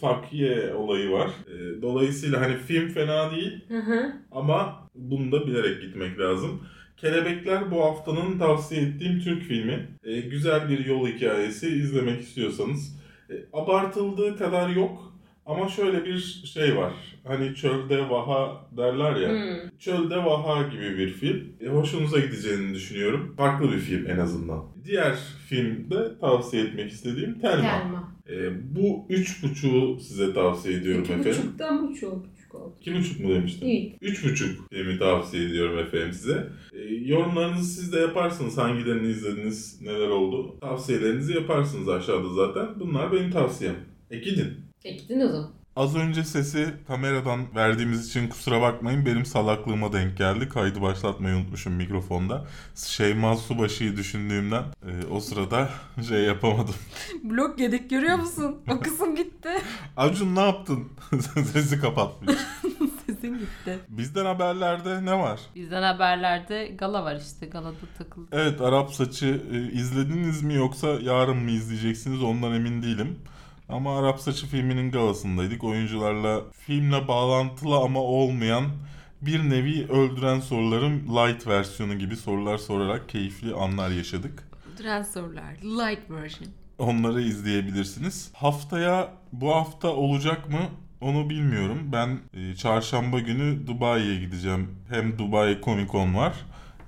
fuck yeah olayı var. E, dolayısıyla hani film fena değil Hı hı. ama bunu da bilerek gitmek lazım. Kelebekler bu haftanın tavsiye ettiğim Türk filmi. E, güzel bir yol hikayesi izlemek istiyorsanız. E, abartıldığı kadar yok ama şöyle bir şey var. Hani çölde vaha derler ya. Hmm. Çölde vaha gibi bir film. E, hoşunuza gideceğini düşünüyorum. Farklı bir film en azından. Diğer filmde tavsiye etmek istediğim Telma. Telma. E, bu üç buçuğu size tavsiye ediyorum İki efendim. İki buçuktan mı çok? 2,5 oldu. 2,5 mu demiştim? İlk. 3,5 demi tavsiye ediyorum efendim size. E, yorumlarınızı siz de yaparsınız. Hangilerini izlediniz, neler oldu. Tavsiyelerinizi yaparsınız aşağıda zaten. Bunlar benim tavsiyem. E gidin. E gidin o zaman. Az önce sesi kameradan verdiğimiz için kusura bakmayın. Benim salaklığıma denk geldi. Kaydı başlatmayı unutmuşum mikrofonda. Şeyma Subaşı'yı düşündüğümden e, o sırada şey yapamadım. Blok yedik görüyor musun? O kısım gitti. Acun ne yaptın? Sesi kapatmış. Sesin gitti. Bizden haberlerde ne var? Bizden haberlerde gala var işte. Galada takıldı. Evet Arap Saçı e, izlediniz mi yoksa yarın mı izleyeceksiniz ondan emin değilim. Ama Arap Saçı filminin galasındaydık. Oyuncularla filmle bağlantılı ama olmayan bir nevi öldüren soruların light versiyonu gibi sorular sorarak keyifli anlar yaşadık. Duran sorular. Light version. Onları izleyebilirsiniz. Haftaya bu hafta olacak mı onu bilmiyorum. Ben e, çarşamba günü Dubai'ye gideceğim. Hem Dubai Comic Con var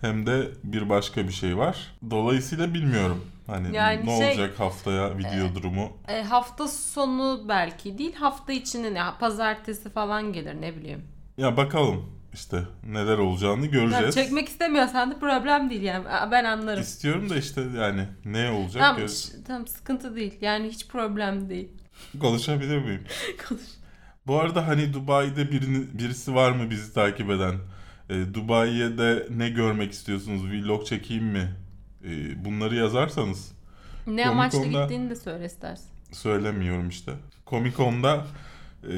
hem de bir başka bir şey var. Dolayısıyla bilmiyorum. Hani Yani ne şey- olacak haftaya video durumu. E, hafta sonu belki değil. Hafta içinin ya pazartesi falan gelir ne bileyim. Ya bakalım işte neler olacağını göreceğiz. çekmek istemiyorsan da problem değil yani. Ben anlarım. İstiyorum da işte yani ne olacak Tamam, ş- tamam sıkıntı değil. Yani hiç problem değil. konuşabilir miyim? Konuş. Bu arada hani Dubai'de birini, birisi var mı bizi takip eden? E, Dubai'ye de ne görmek istiyorsunuz? Vlog çekeyim mi? E, bunları yazarsanız Ne amaçla gittiğini de söyle istersen. söylemiyorum işte. Comic Con'da e,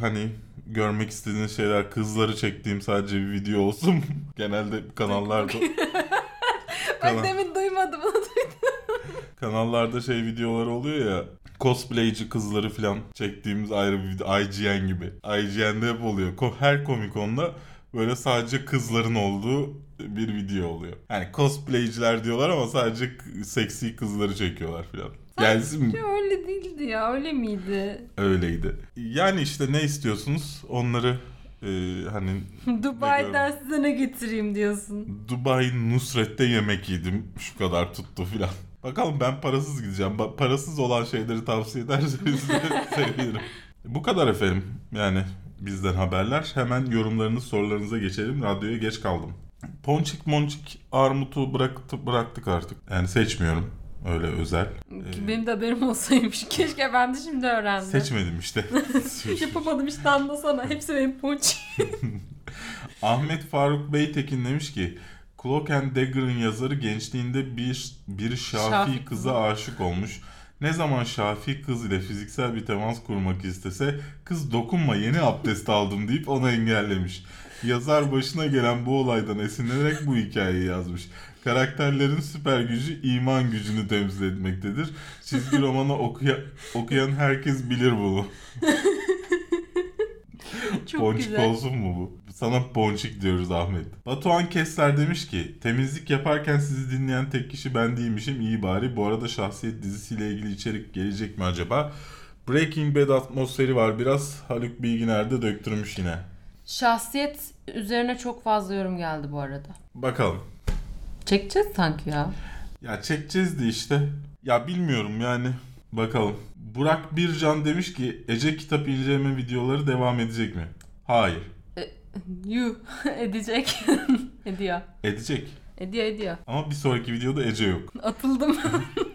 hani görmek istediğiniz şeyler kızları çektiğim sadece bir video olsun. Genelde kanallarda Ben Tamam. demin duymadım onu. kanallarda şey videolar oluyor ya cosplayci kızları falan çektiğimiz ayrı bir video. IGN gibi. IGN'de hep oluyor. Her Comic Con'da böyle sadece kızların olduğu bir video oluyor. Yani cosplayciler diyorlar ama sadece seksi kızları çekiyorlar falan. Gelsin mi? öyle değildi ya öyle miydi? Öyleydi. Yani işte ne istiyorsunuz onları e, hani Dubai'den size ne getireyim diyorsun. Dubai Nusret'te yemek yedim. Şu kadar tuttu filan. Bakalım ben parasız gideceğim. Ba- parasız olan şeyleri tavsiye ederseniz de sevinirim. Bu kadar efendim. Yani bizden haberler. Hemen yorumlarınız, sorularınıza geçelim. Radyoya geç kaldım. Ponçik monçik armutu bıraktık, bıraktık artık. Yani seçmiyorum öyle özel. Ee, Benim de haberim olsaymış. Keşke ben de şimdi öğrendim. Seçmedim işte. Yapamadım işte anlasana. Hepsi benim ponçik. Ahmet Faruk Beytekin demiş ki Cloak and Dagger'ın yazarı gençliğinde bir bir Şafi, Şafi kıza aşık olmuş. Ne zaman Şafi kız ile fiziksel bir temas kurmak istese kız dokunma yeni abdest aldım deyip onu engellemiş. Yazar başına gelen bu olaydan esinlenerek bu hikayeyi yazmış. Karakterlerin süper gücü iman gücünü temsil etmektedir. Çizgi romanı okuya- okuyan herkes bilir bunu. Çok Ponçik güzel. olsun mu bu? Sana ponçik diyoruz Ahmet. Batuhan Kesler demiş ki temizlik yaparken sizi dinleyen tek kişi ben değilmişim iyi bari. Bu arada şahsiyet dizisiyle ilgili içerik gelecek mi acaba? Breaking Bad atmosferi var biraz. Haluk Bilginer de döktürmüş yine. Şahsiyet üzerine çok fazla yorum geldi bu arada. Bakalım. Çekeceğiz sanki ya. Ya çekeceğiz de işte. Ya bilmiyorum yani. Bakalım. Burak Bircan demiş ki Ece kitap inceleme videoları devam edecek mi? Hayır. Yuh edecek. Ediyor. Edecek. Ediyor ediyor. Ama bir sonraki videoda Ece yok. Atıldım.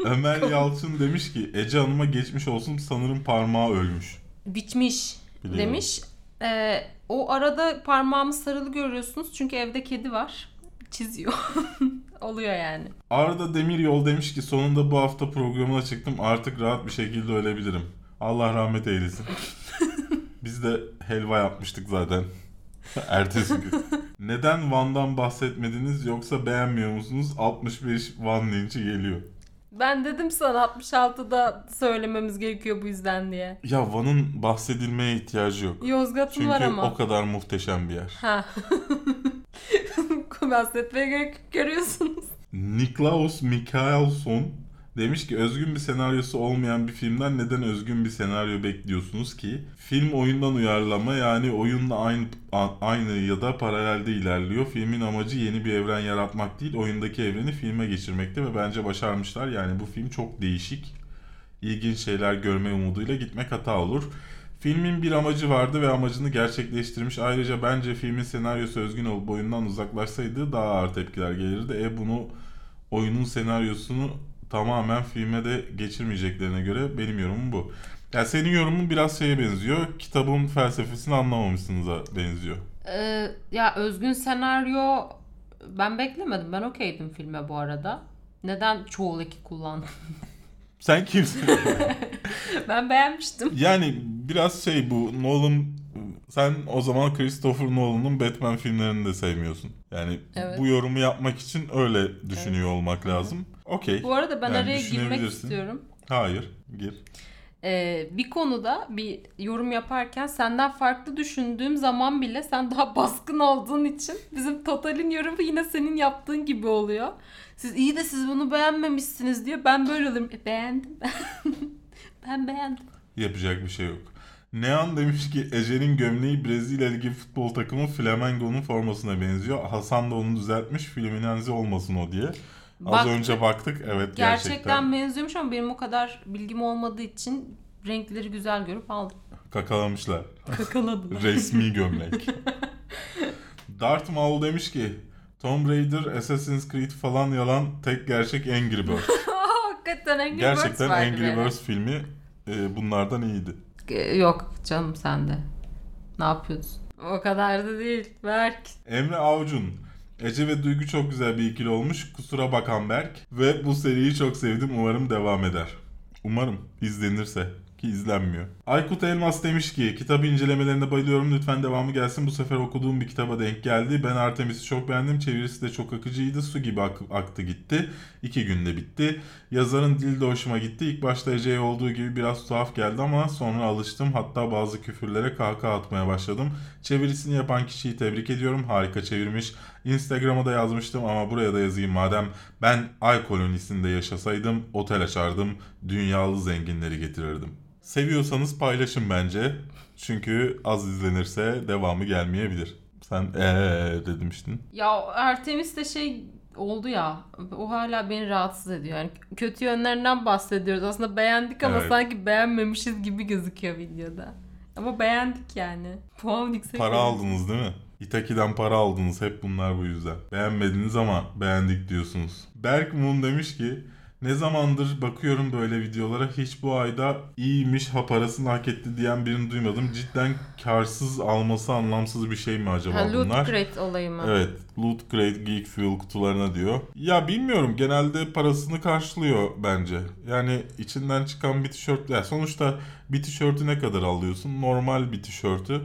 Ömer Yalçın demiş ki Ece Hanım'a geçmiş olsun sanırım parmağı ölmüş. Biçmiş Biliyorum. demiş. Ee, o arada parmağımı sarılı görüyorsunuz çünkü evde kedi var. Çiziyor. Oluyor yani. Arda Demiryol demiş ki sonunda bu hafta programına çıktım artık rahat bir şekilde ölebilirim. Allah rahmet eylesin. Biz de helva yapmıştık zaten. Ertesi gün. Neden Van'dan bahsetmediniz yoksa beğenmiyor musunuz? 65 Van linçi geliyor. Ben dedim sana 66'da söylememiz gerekiyor bu yüzden diye. Ya Van'ın bahsedilmeye ihtiyacı yok. Yozgat'ın Çünkü var ama. o kadar muhteşem bir yer. Ha. Bahsetmeye gerek görüyorsunuz. Niklaus Mikaelson demiş ki özgün bir senaryosu olmayan bir filmden neden özgün bir senaryo bekliyorsunuz ki? Film oyundan uyarlama yani oyunla aynı aynı ya da paralelde ilerliyor. Filmin amacı yeni bir evren yaratmak değil, oyundaki evreni filme geçirmekte ve bence başarmışlar. Yani bu film çok değişik. İlginç şeyler görme umuduyla gitmek hata olur. Filmin bir amacı vardı ve amacını gerçekleştirmiş. Ayrıca bence filmin senaryosu özgün olup oyundan uzaklaşsaydı daha ağır tepkiler gelirdi. E bunu oyunun senaryosunu tamamen filme de geçirmeyeceklerine göre benim yorumum bu. Yani senin yorumun biraz şeye benziyor. Kitabın felsefesini anlamamışsınıza benziyor. Ee, ya özgün senaryo ben beklemedim. Ben okeydim filme bu arada. Neden çoğul eki kullandım? Sen kimsin? ben beğenmiştim. yani biraz şey bu Nolan sen o zaman Christopher Nolan'ın Batman filmlerini de sevmiyorsun. Yani Evet. bu yorumu yapmak için öyle düşünüyor olmak lazım. Okey. Bu arada ben Yani araya girmek istiyorum. Hayır. Gir. Ee, bir konuda bir yorum yaparken senden farklı düşündüğüm zaman bile sen daha baskın olduğun için bizim Total'in yorumu yine senin yaptığın gibi oluyor. Siz iyi de siz bunu beğenmemişsiniz diyor. Ben böyle olurum. E, beğendim. ben beğendim. Yapacak bir şey yok. Nean demiş ki Ece'nin gömleği Brezilya Ligi futbol takımı Flamengo'nun formasına benziyor. Hasan da onu düzeltmiş Fluminense olmasın o diye. Az Bak- önce baktık evet Gerçekten, gerçekten, benziyormuş ama benim o kadar bilgim olmadığı için renkleri güzel görüp aldım. kakalamışlar. Kakaladım. Resmi gömlek. Darth Maul demiş ki Tomb Raider, Assassin's Creed falan yalan tek gerçek Angry Birds. Hakikaten Angry Gerçekten Birds vardı Angry. Birds filmi e, bunlardan iyiydi. Yok canım sende. Ne yapıyorsun? O kadar da değil. Berk. Emre Avcun. Ece ve Duygu çok güzel bir ikili olmuş. Kusura bakan Berk. Ve bu seriyi çok sevdim. Umarım devam eder. Umarım izlenirse ki izlenmiyor. Aykut Elmas demiş ki kitap incelemelerine bayılıyorum lütfen devamı gelsin. Bu sefer okuduğum bir kitaba denk geldi. Ben Artemis'i çok beğendim. Çevirisi de çok akıcıydı. Su gibi ak- aktı gitti. İki günde bitti. Yazarın dili de hoşuma gitti. İlk başta Ece'ye olduğu gibi biraz tuhaf geldi ama sonra alıştım. Hatta bazı küfürlere kahkaha atmaya başladım. Çevirisini yapan kişiyi tebrik ediyorum. Harika çevirmiş. Instagram'a da yazmıştım ama buraya da yazayım madem. Ben ay kolonisinde yaşasaydım otel açardım. Dünyalı zenginleri getirirdim. Seviyorsanız paylaşın bence. Çünkü az izlenirse devamı gelmeyebilir. Sen eee demiştin. Ya Artemis de şey oldu ya. O hala beni rahatsız ediyor. Yani kötü yönlerinden bahsediyoruz. Aslında beğendik ama Evet. sanki beğenmemişiz gibi gözüküyor videoda. Ama beğendik yani. Puan yüksek. Para aldınız değil mi? Itaki'den para aldınız. Hep bunlar bu yüzden. Beğenmediniz ama beğendik diyorsunuz. Berk Moon demiş ki ne zamandır bakıyorum böyle videolara hiç bu ayda iyiymiş ha parasını hak etti diyen birini duymadım. Cidden karsız alması anlamsız bir şey mi acaba Ha, loot bunlar? crate olayı mı? Evet. Loot Crate Geek Fuel kutularına diyor. Ya bilmiyorum. Genelde parasını karşılıyor bence. Yani içinden çıkan bir tişört. Ya sonuçta bir tişörtü ne kadar alıyorsun? Normal bir tişörtü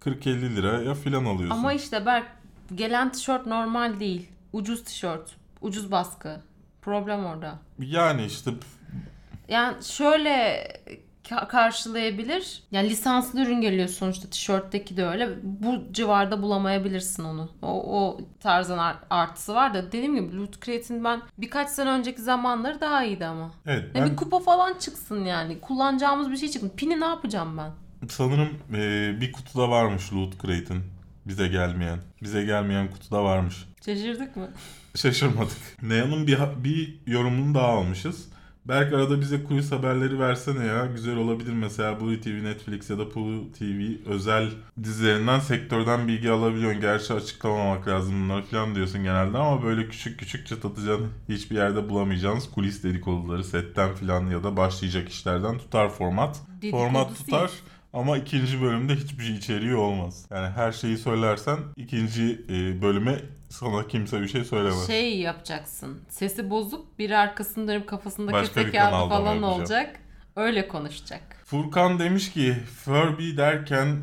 40-50 liraya falan alıyorsun. Ama işte Berk gelen tişört normal değil. Ucuz tişört. Ucuz baskı. Problem orada. Yani işte Yani şöyle ka- karşılayabilir. Yani lisanslı ürün geliyor sonuçta tişörtteki de öyle. Bu civarda bulamayabilirsin onu. O, o tarzın ar- artısı var da dediğim gibi Loot Crate'in ben birkaç sene önceki zamanları daha iyiydi ama. evet ben bir kupa falan çıksın yani. Kullanacağımız bir şey çıksın. Pini ne yapacağım ben? sanırım e, bir kutuda varmış Loot Crate'in. Bize gelmeyen. Bize gelmeyen kutuda varmış. Şaşırdık mı? Şaşırmadık. Neon'un bir, bir yorumunu daha almışız. Berk arada bize kulis haberleri versene ya. Güzel olabilir mesela Blue TV, Netflix ya da Blue TV özel dizilerinden sektörden bilgi alabiliyorsun. Gerçi açıklamamak lazım bunları falan diyorsun genelde ama böyle küçük küçük çıtlatacağın hiçbir yerde bulamayacağınız kulis dedikoduları setten falan ya da başlayacak işlerden tutar format. Format Dedikodusu tutar yok. Ama ikinci bölümde hiçbir şey içeriği olmaz. Yani her şeyi söylersen ikinci e, bölüme sana kimse bir şey söylemez. Şey yapacaksın. Sesi bozup biri arkasında dönüp kafasında Başka bir kanalda falan olacak. Öyle konuşacak. Furkan demiş ki Furby derken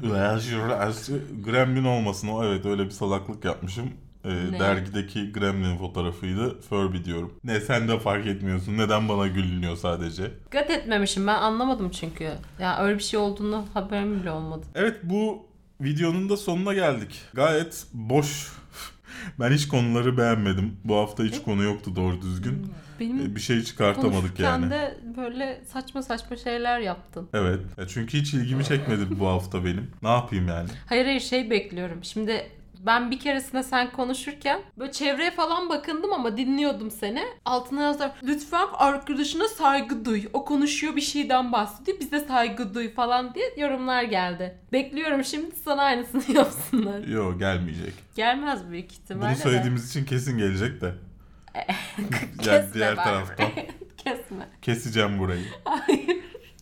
Gremlin olmasın o evet öyle bir salaklık yapmışım. Ne? dergideki Gremlin fotoğrafıydı. Furby diyorum. Ne sen de fark etmiyorsun. Neden bana gülünüyor sadece? Dikkat etmemişim ben anlamadım çünkü. Ya öyle bir şey olduğunu haberim bile olmadı. Evet bu videonun da sonuna geldik. Gayet boş. ben hiç konuları beğenmedim. Bu hafta hiç konu yoktu doğru düzgün. Benim Ee, Bir şey çıkartamadık yani. de böyle saçma saçma şeyler yaptın. Evet. Ya çünkü hiç ilgimi çekmedi bu hafta benim. Ne yapayım yani? Hayır hayır şey bekliyorum. Şimdi ben bir keresinde sen konuşurken böyle çevreye falan bakındım ama dinliyordum seni. Altına yazdılar lütfen arkadaşına saygı duy. O konuşuyor bir şeyden bahsediyor. Bize saygı duy falan diye yorumlar geldi. Bekliyorum şimdi sana aynısını yapsınlar. Yo gelmeyecek. Gelmez büyük ihtimalle Bunu de. söylediğimiz için kesin gelecek de. Kesme yani diğer taraftan Kesme. keseceğim burayı.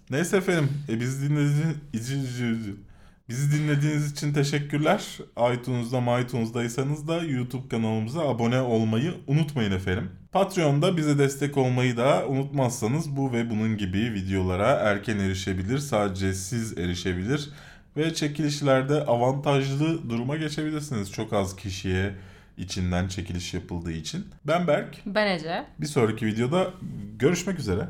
Neyse efendim. E, bizi dinlediğiniz Bizi dinlediğiniz için teşekkürler. iTunes'da, iTunes'daysanız da YouTube kanalımıza abone olmayı unutmayın efendim. Patreon'da bize destek olmayı da unutmazsanız bu ve bunun gibi videolara erken erişebilir, sadece siz erişebilir ve çekilişlerde avantajlı duruma geçebilirsiniz. Çok az kişiye içinden çekiliş yapıldığı için. Ben Berk. Ben Ece. Bir sonraki videoda görüşmek üzere.